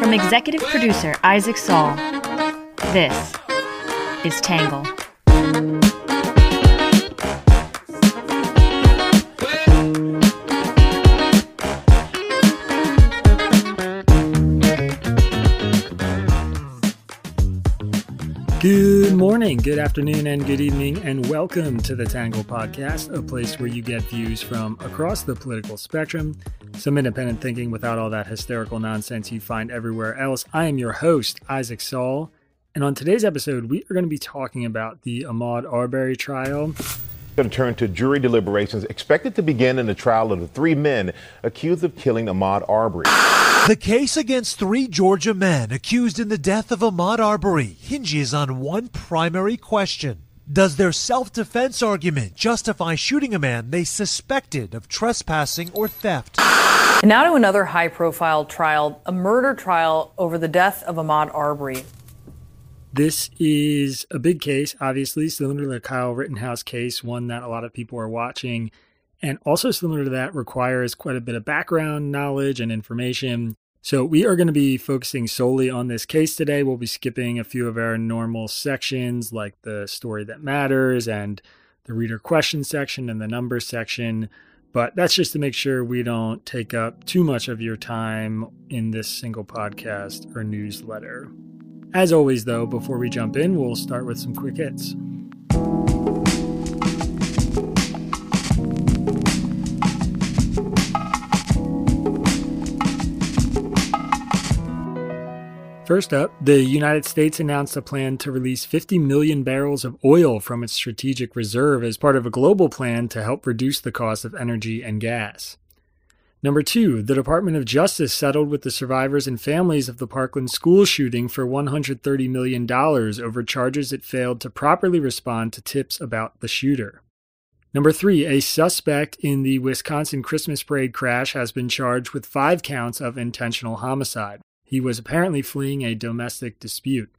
From executive producer Isaac Saul, this is Tangle. Good morning, good afternoon, and good evening, and welcome to the Tangle Podcast, a place where you get views from across the political spectrum, some independent thinking without all that hysterical nonsense you find everywhere else. I am your host, Isaac Saul, and on today's episode, we are going to be talking about the Ahmaud Arbery trial. Going to turn to jury deliberations expected to begin in the trial of the three men accused of killing Ahmaud Arbery. The case against three Georgia men accused in the death of Ahmaud Arbery hinges on one primary question. Does their self defense argument justify shooting a man they suspected of trespassing or theft? And now to another high profile trial, a murder trial over the death of Ahmaud Arbery. This is a big case, obviously, similar to the Kyle Rittenhouse case, one that a lot of people are watching. And also similar to that, requires quite a bit of background knowledge and information. So we are going to be focusing solely on this case today. We'll be skipping a few of our normal sections like the story that matters and the reader question section and the numbers section. But that's just to make sure we don't take up too much of your time in this single podcast or newsletter. As always, though, before we jump in, we'll start with some quick hits. First up, the United States announced a plan to release 50 million barrels of oil from its strategic reserve as part of a global plan to help reduce the cost of energy and gas. Number two, the Department of Justice settled with the survivors and families of the Parkland school shooting for $130 million over charges it failed to properly respond to tips about the shooter. Number three, a suspect in the Wisconsin Christmas parade crash has been charged with five counts of intentional homicide. He was apparently fleeing a domestic dispute.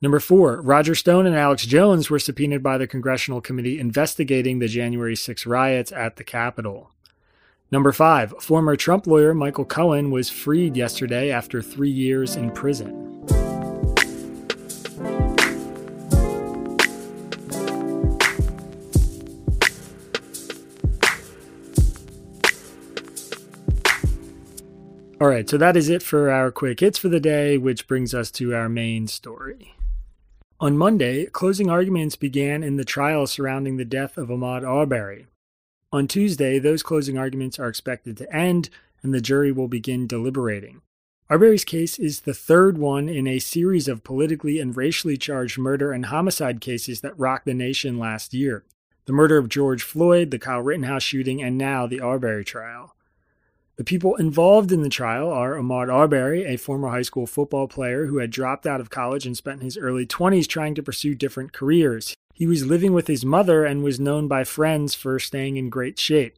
Number four, Roger Stone and Alex Jones were subpoenaed by the Congressional Committee investigating the January 6 riots at the Capitol. Number five, former Trump lawyer Michael Cohen was freed yesterday after three years in prison. All right, so that is it for our quick hits for the day, which brings us to our main story. On Monday, closing arguments began in the trial surrounding the death of Ahmaud Arbery. On Tuesday, those closing arguments are expected to end, and the jury will begin deliberating. Arbery's case is the third one in a series of politically and racially charged murder and homicide cases that rocked the nation last year the murder of George Floyd, the Kyle Rittenhouse shooting, and now the Arbery trial. The people involved in the trial are Ahmaud Arbery, a former high school football player who had dropped out of college and spent his early 20s trying to pursue different careers. He was living with his mother and was known by friends for staying in great shape.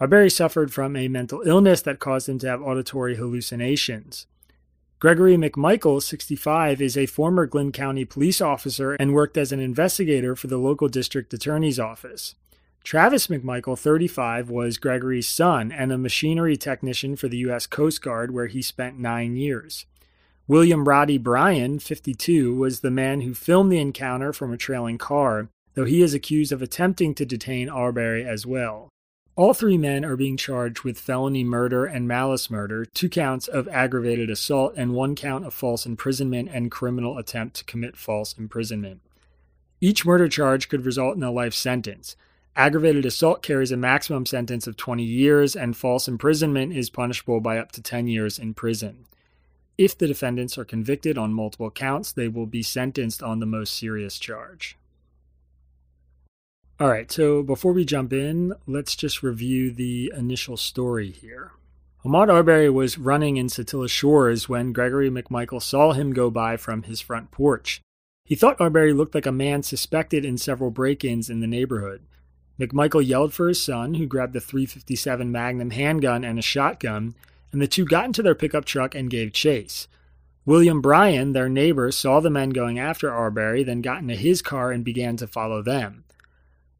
Arbery suffered from a mental illness that caused him to have auditory hallucinations. Gregory McMichael, 65, is a former Glynn County police officer and worked as an investigator for the local district attorney's office. Travis McMichael, 35, was Gregory's son and a machinery technician for the U.S. Coast Guard, where he spent nine years. William Roddy Bryan, 52, was the man who filmed the encounter from a trailing car, though he is accused of attempting to detain Arbery as well. All three men are being charged with felony murder and malice murder, two counts of aggravated assault, and one count of false imprisonment and criminal attempt to commit false imprisonment. Each murder charge could result in a life sentence. Aggravated assault carries a maximum sentence of 20 years, and false imprisonment is punishable by up to 10 years in prison. If the defendants are convicted on multiple counts, they will be sentenced on the most serious charge. All right, so before we jump in, let's just review the initial story here. Ahmaud Arbery was running in Satilla Shores when Gregory McMichael saw him go by from his front porch. He thought Arbery looked like a man suspected in several break ins in the neighborhood. McMichael yelled for his son, who grabbed a 357 Magnum handgun and a shotgun, and the two got into their pickup truck and gave chase. William Bryan, their neighbor, saw the men going after Arbery, then got into his car and began to follow them.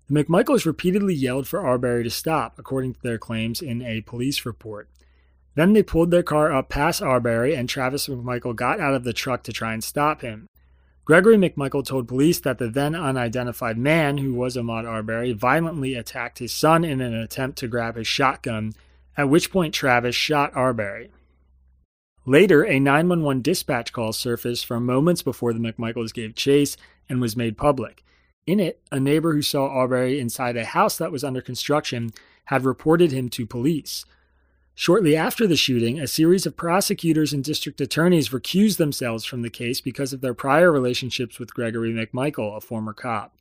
The McMichaels repeatedly yelled for Arbery to stop, according to their claims in a police report. Then they pulled their car up past Arbery, and Travis McMichael got out of the truck to try and stop him. Gregory McMichael told police that the then unidentified man, who was Ahmaud Arbery, violently attacked his son in an attempt to grab his shotgun, at which point Travis shot Arbery. Later, a 911 dispatch call surfaced from moments before the McMichaels gave chase and was made public. In it, a neighbor who saw Arbery inside a house that was under construction had reported him to police. Shortly after the shooting, a series of prosecutors and district attorneys recused themselves from the case because of their prior relationships with Gregory McMichael, a former cop.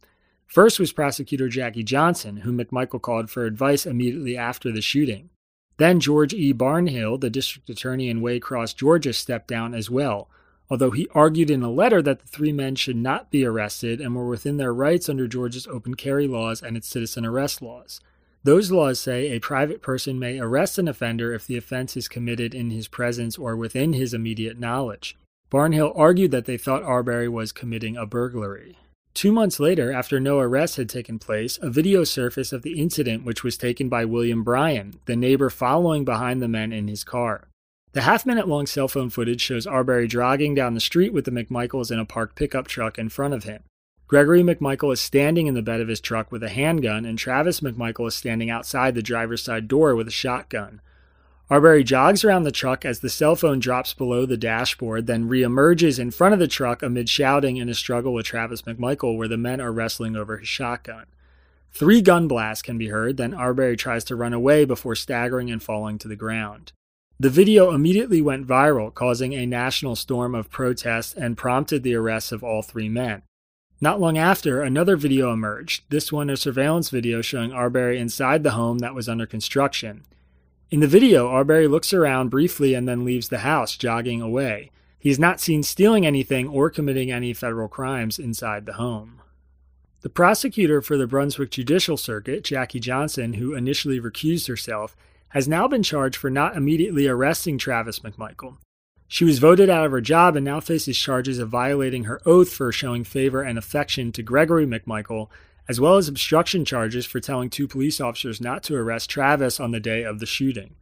First was prosecutor Jackie Johnson, whom McMichael called for advice immediately after the shooting. Then George E. Barnhill, the district attorney in Waycross, Georgia, stepped down as well, although he argued in a letter that the three men should not be arrested and were within their rights under Georgia's open carry laws and its citizen arrest laws. Those laws say a private person may arrest an offender if the offense is committed in his presence or within his immediate knowledge. Barnhill argued that they thought Arbery was committing a burglary. Two months later, after no arrest had taken place, a video surfaced of the incident which was taken by William Bryan, the neighbor following behind the men in his car. The half minute long cell phone footage shows Arbery jogging down the street with the McMichaels in a parked pickup truck in front of him. Gregory McMichael is standing in the bed of his truck with a handgun, and Travis McMichael is standing outside the driver's side door with a shotgun. Arbery jogs around the truck as the cell phone drops below the dashboard, then reemerges in front of the truck amid shouting in a struggle with Travis McMichael, where the men are wrestling over his shotgun. Three gun blasts can be heard, then Arbery tries to run away before staggering and falling to the ground. The video immediately went viral, causing a national storm of protests and prompted the arrests of all three men. Not long after, another video emerged, this one a surveillance video showing Arbery inside the home that was under construction. In the video, Arbery looks around briefly and then leaves the house, jogging away. He is not seen stealing anything or committing any federal crimes inside the home. The prosecutor for the Brunswick Judicial Circuit, Jackie Johnson, who initially recused herself, has now been charged for not immediately arresting Travis McMichael. She was voted out of her job and now faces charges of violating her oath for showing favor and affection to Gregory McMichael, as well as obstruction charges for telling two police officers not to arrest Travis on the day of the shooting.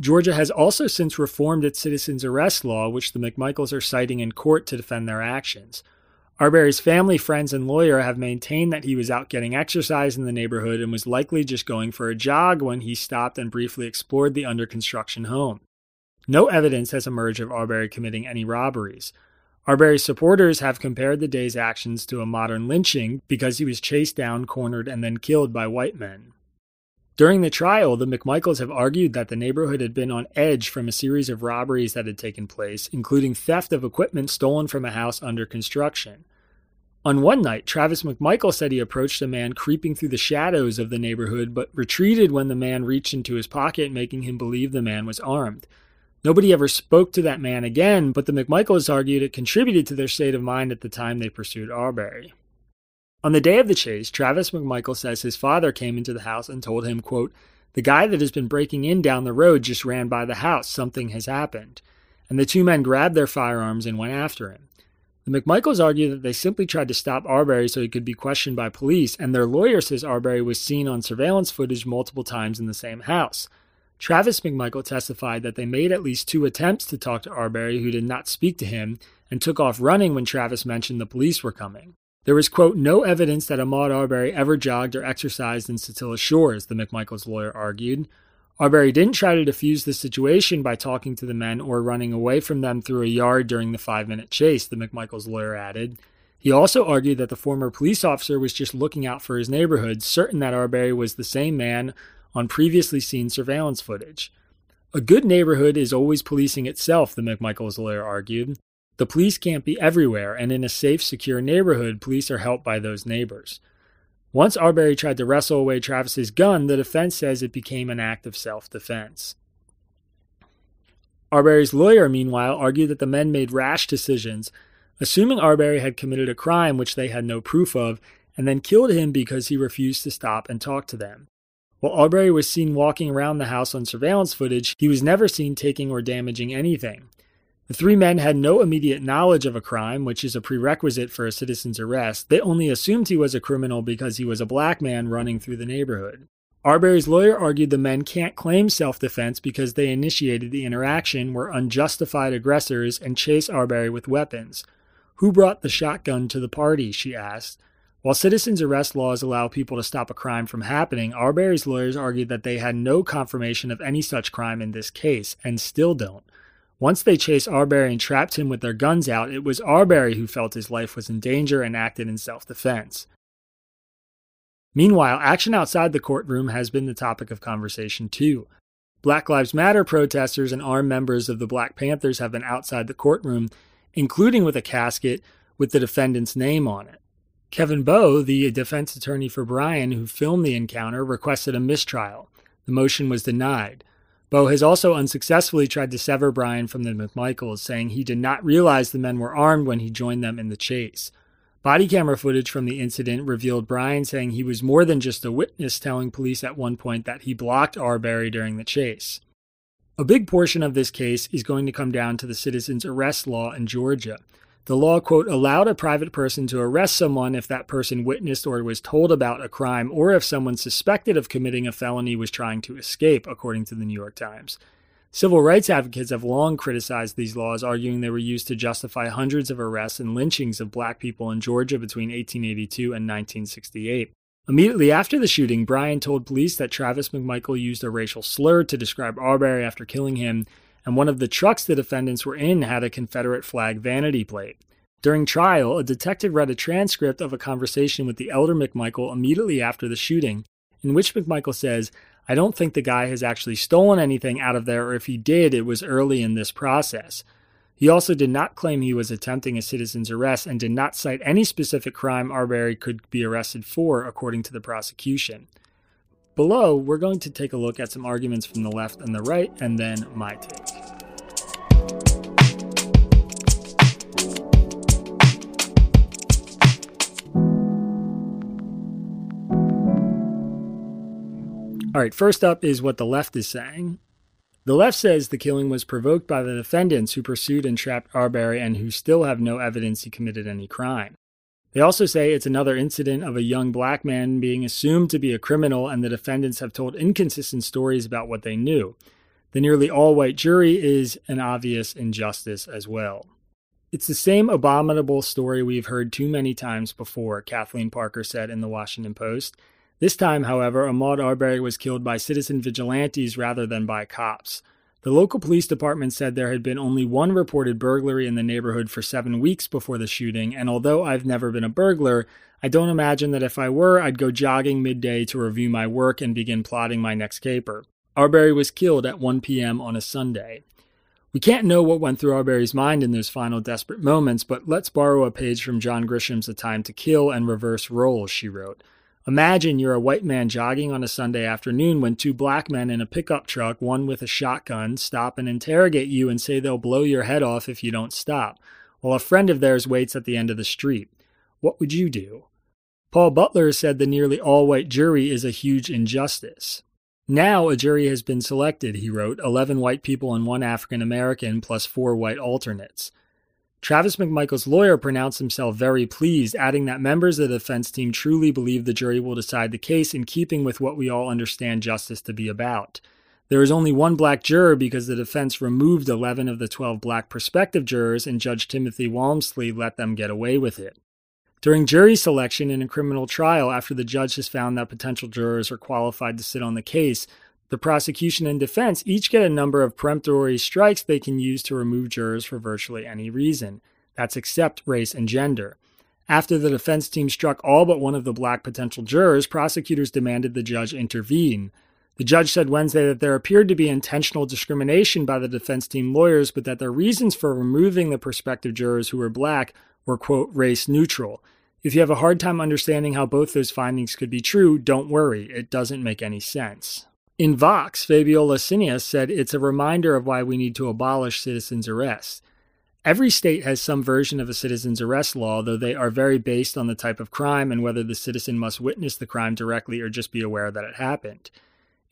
Georgia has also since reformed its citizens arrest law, which the McMichaels are citing in court to defend their actions. Arbery's family, friends, and lawyer have maintained that he was out getting exercise in the neighborhood and was likely just going for a jog when he stopped and briefly explored the under construction home. No evidence has emerged of Arbery committing any robberies. Arbery's supporters have compared the day's actions to a modern lynching because he was chased down, cornered, and then killed by white men. During the trial, the McMichaels have argued that the neighborhood had been on edge from a series of robberies that had taken place, including theft of equipment stolen from a house under construction. On one night, Travis McMichael said he approached a man creeping through the shadows of the neighborhood, but retreated when the man reached into his pocket, making him believe the man was armed. Nobody ever spoke to that man again, but the McMichaels argued it contributed to their state of mind at the time they pursued Arbery. On the day of the chase, Travis McMichael says his father came into the house and told him, quote, The guy that has been breaking in down the road just ran by the house. Something has happened. And the two men grabbed their firearms and went after him. The McMichaels argue that they simply tried to stop Arbery so he could be questioned by police, and their lawyer says Arbery was seen on surveillance footage multiple times in the same house. Travis McMichael testified that they made at least two attempts to talk to Arbery, who did not speak to him, and took off running when Travis mentioned the police were coming. There was, quote, no evidence that Ahmaud Arbery ever jogged or exercised in Satilla Shores, the McMichaels lawyer argued. Arbery didn't try to defuse the situation by talking to the men or running away from them through a yard during the five minute chase, the McMichaels lawyer added. He also argued that the former police officer was just looking out for his neighborhood, certain that Arbery was the same man on previously seen surveillance footage. A good neighborhood is always policing itself, the McMichaels lawyer argued. The police can't be everywhere, and in a safe, secure neighborhood, police are helped by those neighbors. Once Arbery tried to wrestle away Travis's gun, the defense says it became an act of self defense. Arbery's lawyer, meanwhile, argued that the men made rash decisions, assuming Arbery had committed a crime which they had no proof of, and then killed him because he refused to stop and talk to them. While Arbery was seen walking around the house on surveillance footage, he was never seen taking or damaging anything. The three men had no immediate knowledge of a crime, which is a prerequisite for a citizen's arrest. They only assumed he was a criminal because he was a black man running through the neighborhood. Arbery's lawyer argued the men can't claim self defense because they initiated the interaction, were unjustified aggressors, and chased Arbery with weapons. Who brought the shotgun to the party? she asked. While citizens' arrest laws allow people to stop a crime from happening, Arbery's lawyers argued that they had no confirmation of any such crime in this case, and still don't. Once they chased Arbery and trapped him with their guns out, it was Arbery who felt his life was in danger and acted in self defense. Meanwhile, action outside the courtroom has been the topic of conversation too. Black Lives Matter protesters and armed members of the Black Panthers have been outside the courtroom, including with a casket with the defendant's name on it. Kevin Bowe, the defense attorney for Bryan who filmed the encounter, requested a mistrial. The motion was denied. Bowe has also unsuccessfully tried to sever Bryan from the McMichaels, saying he did not realize the men were armed when he joined them in the chase. Body camera footage from the incident revealed Bryan saying he was more than just a witness, telling police at one point that he blocked Arbery during the chase. A big portion of this case is going to come down to the citizen's arrest law in Georgia. The law, quote, allowed a private person to arrest someone if that person witnessed or was told about a crime or if someone suspected of committing a felony was trying to escape, according to the New York Times. Civil rights advocates have long criticized these laws, arguing they were used to justify hundreds of arrests and lynchings of black people in Georgia between 1882 and 1968. Immediately after the shooting, Bryan told police that Travis McMichael used a racial slur to describe Arbery after killing him and one of the trucks the defendants were in had a Confederate flag vanity plate. During trial, a detective read a transcript of a conversation with the elder McMichael immediately after the shooting, in which McMichael says, I don't think the guy has actually stolen anything out of there, or if he did, it was early in this process. He also did not claim he was attempting a citizen's arrest and did not cite any specific crime Arbery could be arrested for, according to the prosecution. Below, we're going to take a look at some arguments from the left and the right, and then my take. All right, first up is what the left is saying. The left says the killing was provoked by the defendants who pursued and trapped Arbery and who still have no evidence he committed any crime. They also say it's another incident of a young black man being assumed to be a criminal, and the defendants have told inconsistent stories about what they knew. The nearly all white jury is an obvious injustice as well. It's the same abominable story we've heard too many times before, Kathleen Parker said in the Washington Post. This time, however, Ahmaud Arbery was killed by citizen vigilantes rather than by cops. The local police department said there had been only one reported burglary in the neighborhood for seven weeks before the shooting, and although I've never been a burglar, I don't imagine that if I were, I'd go jogging midday to review my work and begin plotting my next caper. Arbery was killed at 1 p.m. on a Sunday. We can't know what went through Arbery's mind in those final desperate moments, but let's borrow a page from John Grisham's A Time to Kill and reverse roles, she wrote. Imagine you're a white man jogging on a Sunday afternoon when two black men in a pickup truck, one with a shotgun, stop and interrogate you and say they'll blow your head off if you don't stop, while a friend of theirs waits at the end of the street. What would you do? Paul Butler said the nearly all white jury is a huge injustice. Now a jury has been selected, he wrote 11 white people and one African American, plus four white alternates. Travis McMichael's lawyer pronounced himself very pleased, adding that members of the defense team truly believe the jury will decide the case in keeping with what we all understand justice to be about. There is only one black juror because the defense removed 11 of the 12 black prospective jurors, and Judge Timothy Walmsley let them get away with it. During jury selection in a criminal trial, after the judge has found that potential jurors are qualified to sit on the case, the prosecution and defense each get a number of peremptory strikes they can use to remove jurors for virtually any reason. That's except race and gender. After the defense team struck all but one of the black potential jurors, prosecutors demanded the judge intervene. The judge said Wednesday that there appeared to be intentional discrimination by the defense team lawyers, but that their reasons for removing the prospective jurors who were black were, quote, race neutral. If you have a hard time understanding how both those findings could be true, don't worry, it doesn't make any sense. In Vox, Fabiola Cineas said it's a reminder of why we need to abolish citizens' arrest. Every state has some version of a citizen's arrest law, though they are very based on the type of crime and whether the citizen must witness the crime directly or just be aware that it happened.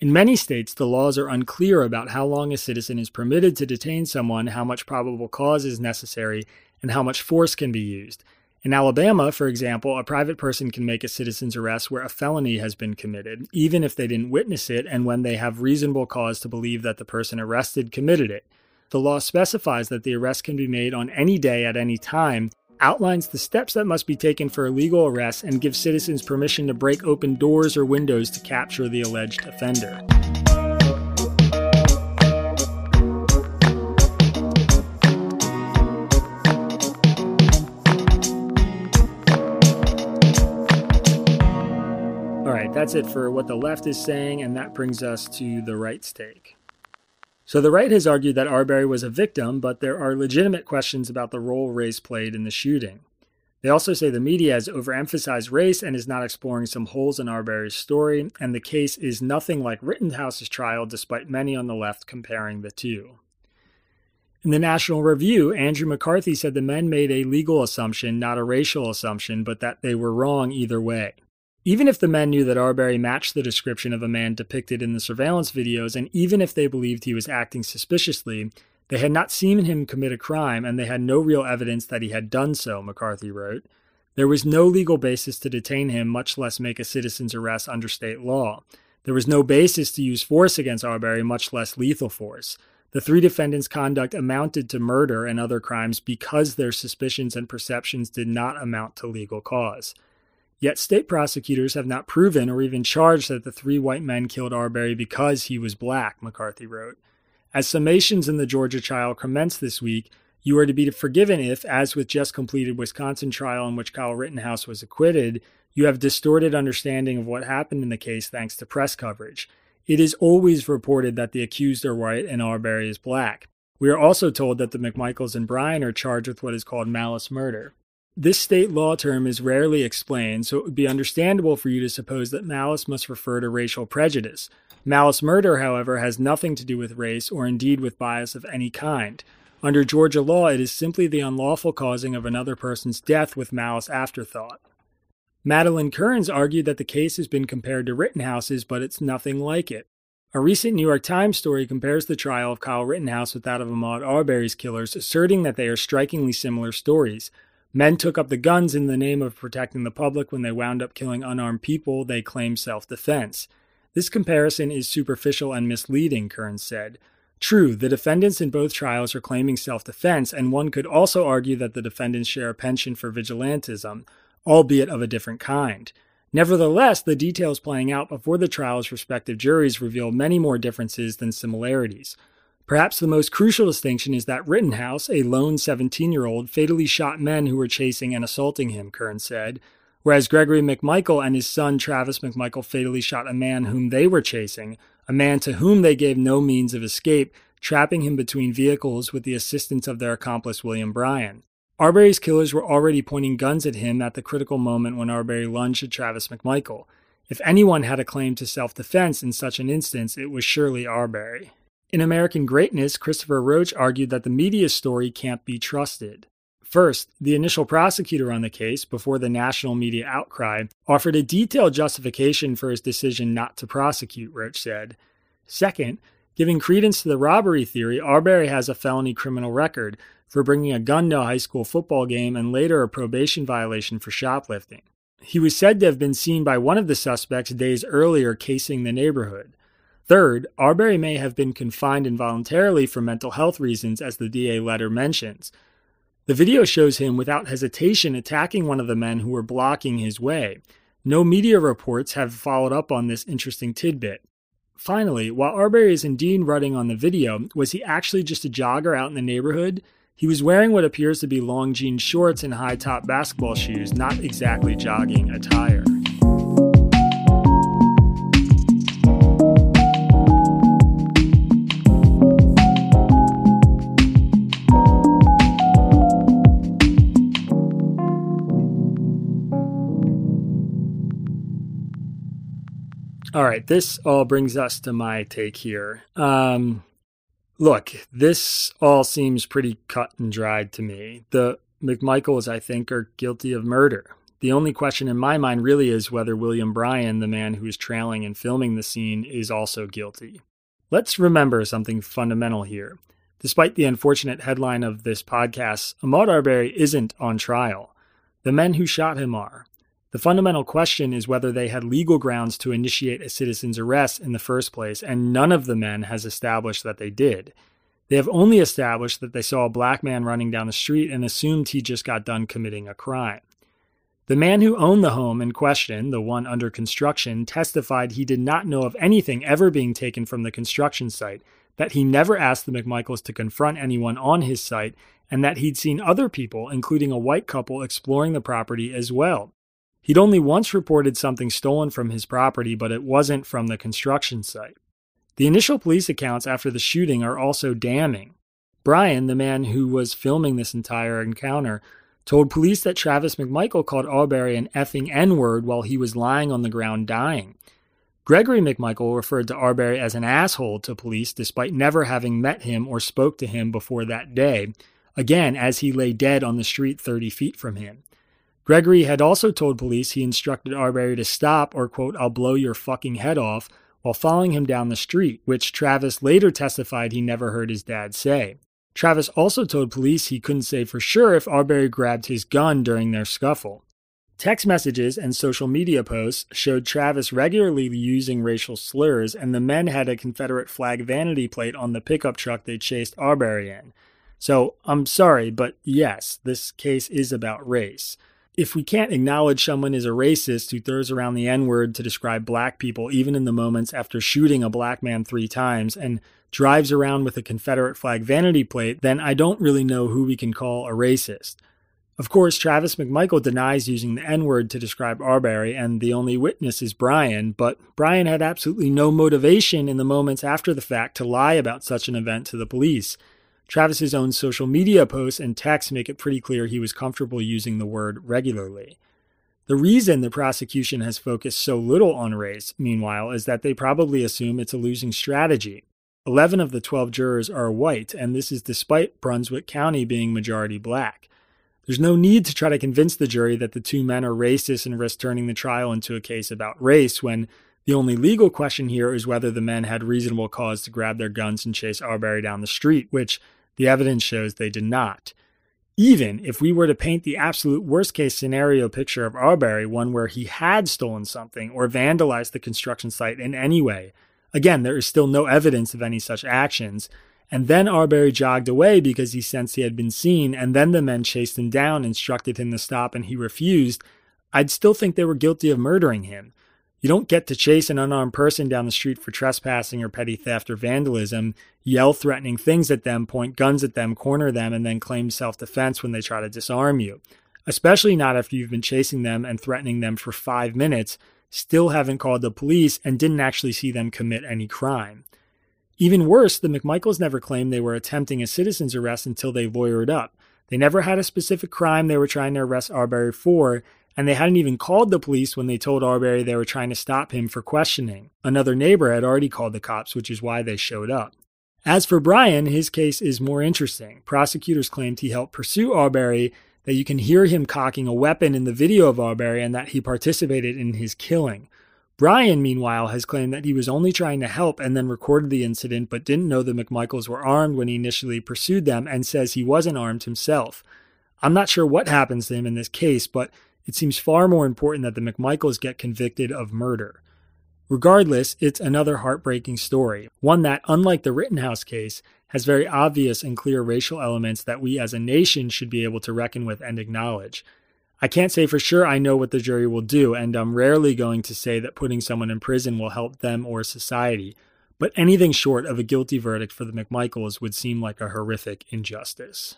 In many states, the laws are unclear about how long a citizen is permitted to detain someone, how much probable cause is necessary, and how much force can be used. In Alabama, for example, a private person can make a citizen's arrest where a felony has been committed, even if they didn't witness it and when they have reasonable cause to believe that the person arrested committed it. The law specifies that the arrest can be made on any day at any time, outlines the steps that must be taken for a legal arrest, and gives citizens permission to break open doors or windows to capture the alleged offender. That's it for what the left is saying, and that brings us to the right's take. So the right has argued that Arbery was a victim, but there are legitimate questions about the role race played in the shooting. They also say the media has overemphasized race and is not exploring some holes in Arbery's story, and the case is nothing like Rittenhouse's trial, despite many on the left comparing the two. In the National Review, Andrew McCarthy said the men made a legal assumption, not a racial assumption, but that they were wrong either way. Even if the men knew that Arbery matched the description of a man depicted in the surveillance videos, and even if they believed he was acting suspiciously, they had not seen him commit a crime and they had no real evidence that he had done so, McCarthy wrote. There was no legal basis to detain him, much less make a citizen's arrest under state law. There was no basis to use force against Arbery, much less lethal force. The three defendants' conduct amounted to murder and other crimes because their suspicions and perceptions did not amount to legal cause. Yet state prosecutors have not proven or even charged that the three white men killed Arbery because he was black, McCarthy wrote. As summations in the Georgia trial commence this week, you are to be forgiven if, as with just completed Wisconsin trial in which Kyle Rittenhouse was acquitted, you have distorted understanding of what happened in the case thanks to press coverage. It is always reported that the accused are white and Arbery is black. We are also told that the McMichaels and Bryan are charged with what is called malice murder. This state law term is rarely explained, so it would be understandable for you to suppose that malice must refer to racial prejudice. Malice murder, however, has nothing to do with race or indeed with bias of any kind. Under Georgia law, it is simply the unlawful causing of another person's death with malice aforethought. Madeline Kearns argued that the case has been compared to Rittenhouse's, but it's nothing like it. A recent New York Times story compares the trial of Kyle Rittenhouse with that of Ahmaud Arbery's killers, asserting that they are strikingly similar stories. Men took up the guns in the name of protecting the public when they wound up killing unarmed people they claim self defense. This comparison is superficial and misleading, Kearns said. True, the defendants in both trials are claiming self defense, and one could also argue that the defendants share a penchant for vigilantism, albeit of a different kind. Nevertheless, the details playing out before the trial's respective juries reveal many more differences than similarities. Perhaps the most crucial distinction is that Rittenhouse, a lone 17 year old, fatally shot men who were chasing and assaulting him, Kern said, whereas Gregory McMichael and his son Travis McMichael fatally shot a man whom they were chasing, a man to whom they gave no means of escape, trapping him between vehicles with the assistance of their accomplice William Bryan. Arbery's killers were already pointing guns at him at the critical moment when Arbery lunged at Travis McMichael. If anyone had a claim to self defense in such an instance, it was surely Arbery. In American Greatness, Christopher Roach argued that the media story can't be trusted. First, the initial prosecutor on the case, before the national media outcry, offered a detailed justification for his decision not to prosecute, Roach said. Second, giving credence to the robbery theory, Arbery has a felony criminal record for bringing a gun to a high school football game and later a probation violation for shoplifting. He was said to have been seen by one of the suspects days earlier casing the neighborhood. Third, Arbery may have been confined involuntarily for mental health reasons, as the DA letter mentions. The video shows him without hesitation attacking one of the men who were blocking his way. No media reports have followed up on this interesting tidbit. Finally, while Arbery is indeed running on the video, was he actually just a jogger out in the neighborhood? He was wearing what appears to be long jean shorts and high top basketball shoes, not exactly jogging attire. All right, this all brings us to my take here. Um, look, this all seems pretty cut and dried to me. The McMichaels, I think, are guilty of murder. The only question in my mind really is whether William Bryan, the man who was trailing and filming the scene, is also guilty. Let's remember something fundamental here. Despite the unfortunate headline of this podcast, Ahmaud Arbery isn't on trial. The men who shot him are. The fundamental question is whether they had legal grounds to initiate a citizen's arrest in the first place, and none of the men has established that they did. They have only established that they saw a black man running down the street and assumed he just got done committing a crime. The man who owned the home in question, the one under construction, testified he did not know of anything ever being taken from the construction site, that he never asked the McMichaels to confront anyone on his site, and that he'd seen other people, including a white couple, exploring the property as well. He'd only once reported something stolen from his property, but it wasn't from the construction site. The initial police accounts after the shooting are also damning. Bryan, the man who was filming this entire encounter, told police that Travis McMichael called Arbery an effing N word while he was lying on the ground dying. Gregory McMichael referred to Arbery as an asshole to police despite never having met him or spoke to him before that day, again, as he lay dead on the street 30 feet from him. Gregory had also told police he instructed Arbery to stop or, quote, I'll blow your fucking head off while following him down the street, which Travis later testified he never heard his dad say. Travis also told police he couldn't say for sure if Arbery grabbed his gun during their scuffle. Text messages and social media posts showed Travis regularly using racial slurs, and the men had a Confederate flag vanity plate on the pickup truck they chased Arbery in. So I'm sorry, but yes, this case is about race if we can't acknowledge someone is a racist who throws around the N word to describe black people, even in the moments after shooting a black man three times and drives around with a Confederate flag vanity plate, then I don't really know who we can call a racist. Of course, Travis McMichael denies using the N word to describe Arbery, and the only witness is Bryan, but Bryan had absolutely no motivation in the moments after the fact to lie about such an event to the police. Travis's own social media posts and texts make it pretty clear he was comfortable using the word regularly. The reason the prosecution has focused so little on race, meanwhile, is that they probably assume it's a losing strategy. 11 of the 12 jurors are white, and this is despite Brunswick County being majority black. There's no need to try to convince the jury that the two men are racist and risk turning the trial into a case about race when the only legal question here is whether the men had reasonable cause to grab their guns and chase Arbery down the street, which the evidence shows they did not. Even if we were to paint the absolute worst case scenario picture of Arbery, one where he had stolen something or vandalized the construction site in any way, again, there is still no evidence of any such actions. And then Arbery jogged away because he sensed he had been seen, and then the men chased him down, instructed him to stop, and he refused. I'd still think they were guilty of murdering him. You don't get to chase an unarmed person down the street for trespassing or petty theft or vandalism, yell threatening things at them, point guns at them, corner them, and then claim self defense when they try to disarm you. Especially not after you've been chasing them and threatening them for five minutes, still haven't called the police, and didn't actually see them commit any crime. Even worse, the McMichaels never claimed they were attempting a citizen's arrest until they lawyered up. They never had a specific crime they were trying to arrest Arbery for, and they hadn't even called the police when they told Arbery they were trying to stop him for questioning. Another neighbor had already called the cops, which is why they showed up. As for Bryan, his case is more interesting. Prosecutors claimed he helped pursue Arbery, that you can hear him cocking a weapon in the video of Arbery, and that he participated in his killing. Bryan, meanwhile, has claimed that he was only trying to help and then recorded the incident but didn't know the McMichaels were armed when he initially pursued them and says he wasn't armed himself. I'm not sure what happens to him in this case, but it seems far more important that the McMichaels get convicted of murder. Regardless, it's another heartbreaking story, one that, unlike the Rittenhouse case, has very obvious and clear racial elements that we as a nation should be able to reckon with and acknowledge. I can't say for sure I know what the jury will do, and I'm rarely going to say that putting someone in prison will help them or society, but anything short of a guilty verdict for the McMichaels would seem like a horrific injustice.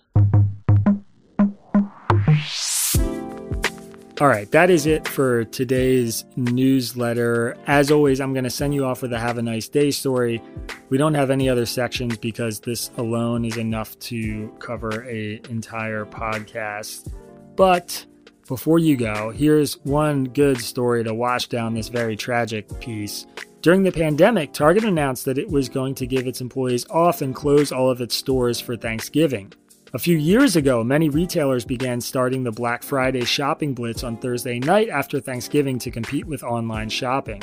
All right, that is it for today's newsletter. As always, I'm going to send you off with a have a nice day story. We don't have any other sections because this alone is enough to cover a entire podcast. But before you go, here's one good story to wash down this very tragic piece. During the pandemic, Target announced that it was going to give its employees off and close all of its stores for Thanksgiving. A few years ago, many retailers began starting the Black Friday shopping blitz on Thursday night after Thanksgiving to compete with online shopping.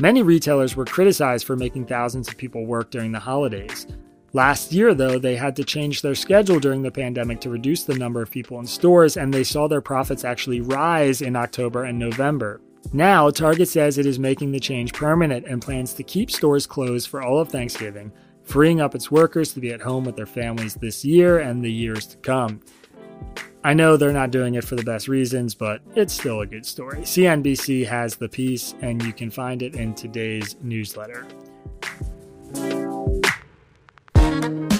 Many retailers were criticized for making thousands of people work during the holidays. Last year, though, they had to change their schedule during the pandemic to reduce the number of people in stores, and they saw their profits actually rise in October and November. Now, Target says it is making the change permanent and plans to keep stores closed for all of Thanksgiving, freeing up its workers to be at home with their families this year and the years to come. I know they're not doing it for the best reasons, but it's still a good story. CNBC has the piece, and you can find it in today's newsletter.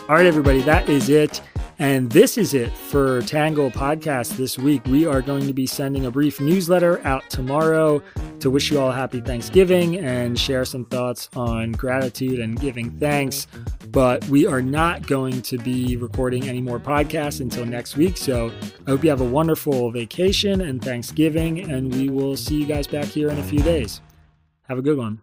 All right, everybody, that is it. And this is it for Tangle Podcast this week. We are going to be sending a brief newsletter out tomorrow to wish you all a happy Thanksgiving and share some thoughts on gratitude and giving thanks. But we are not going to be recording any more podcasts until next week. So I hope you have a wonderful vacation and Thanksgiving, and we will see you guys back here in a few days. Have a good one.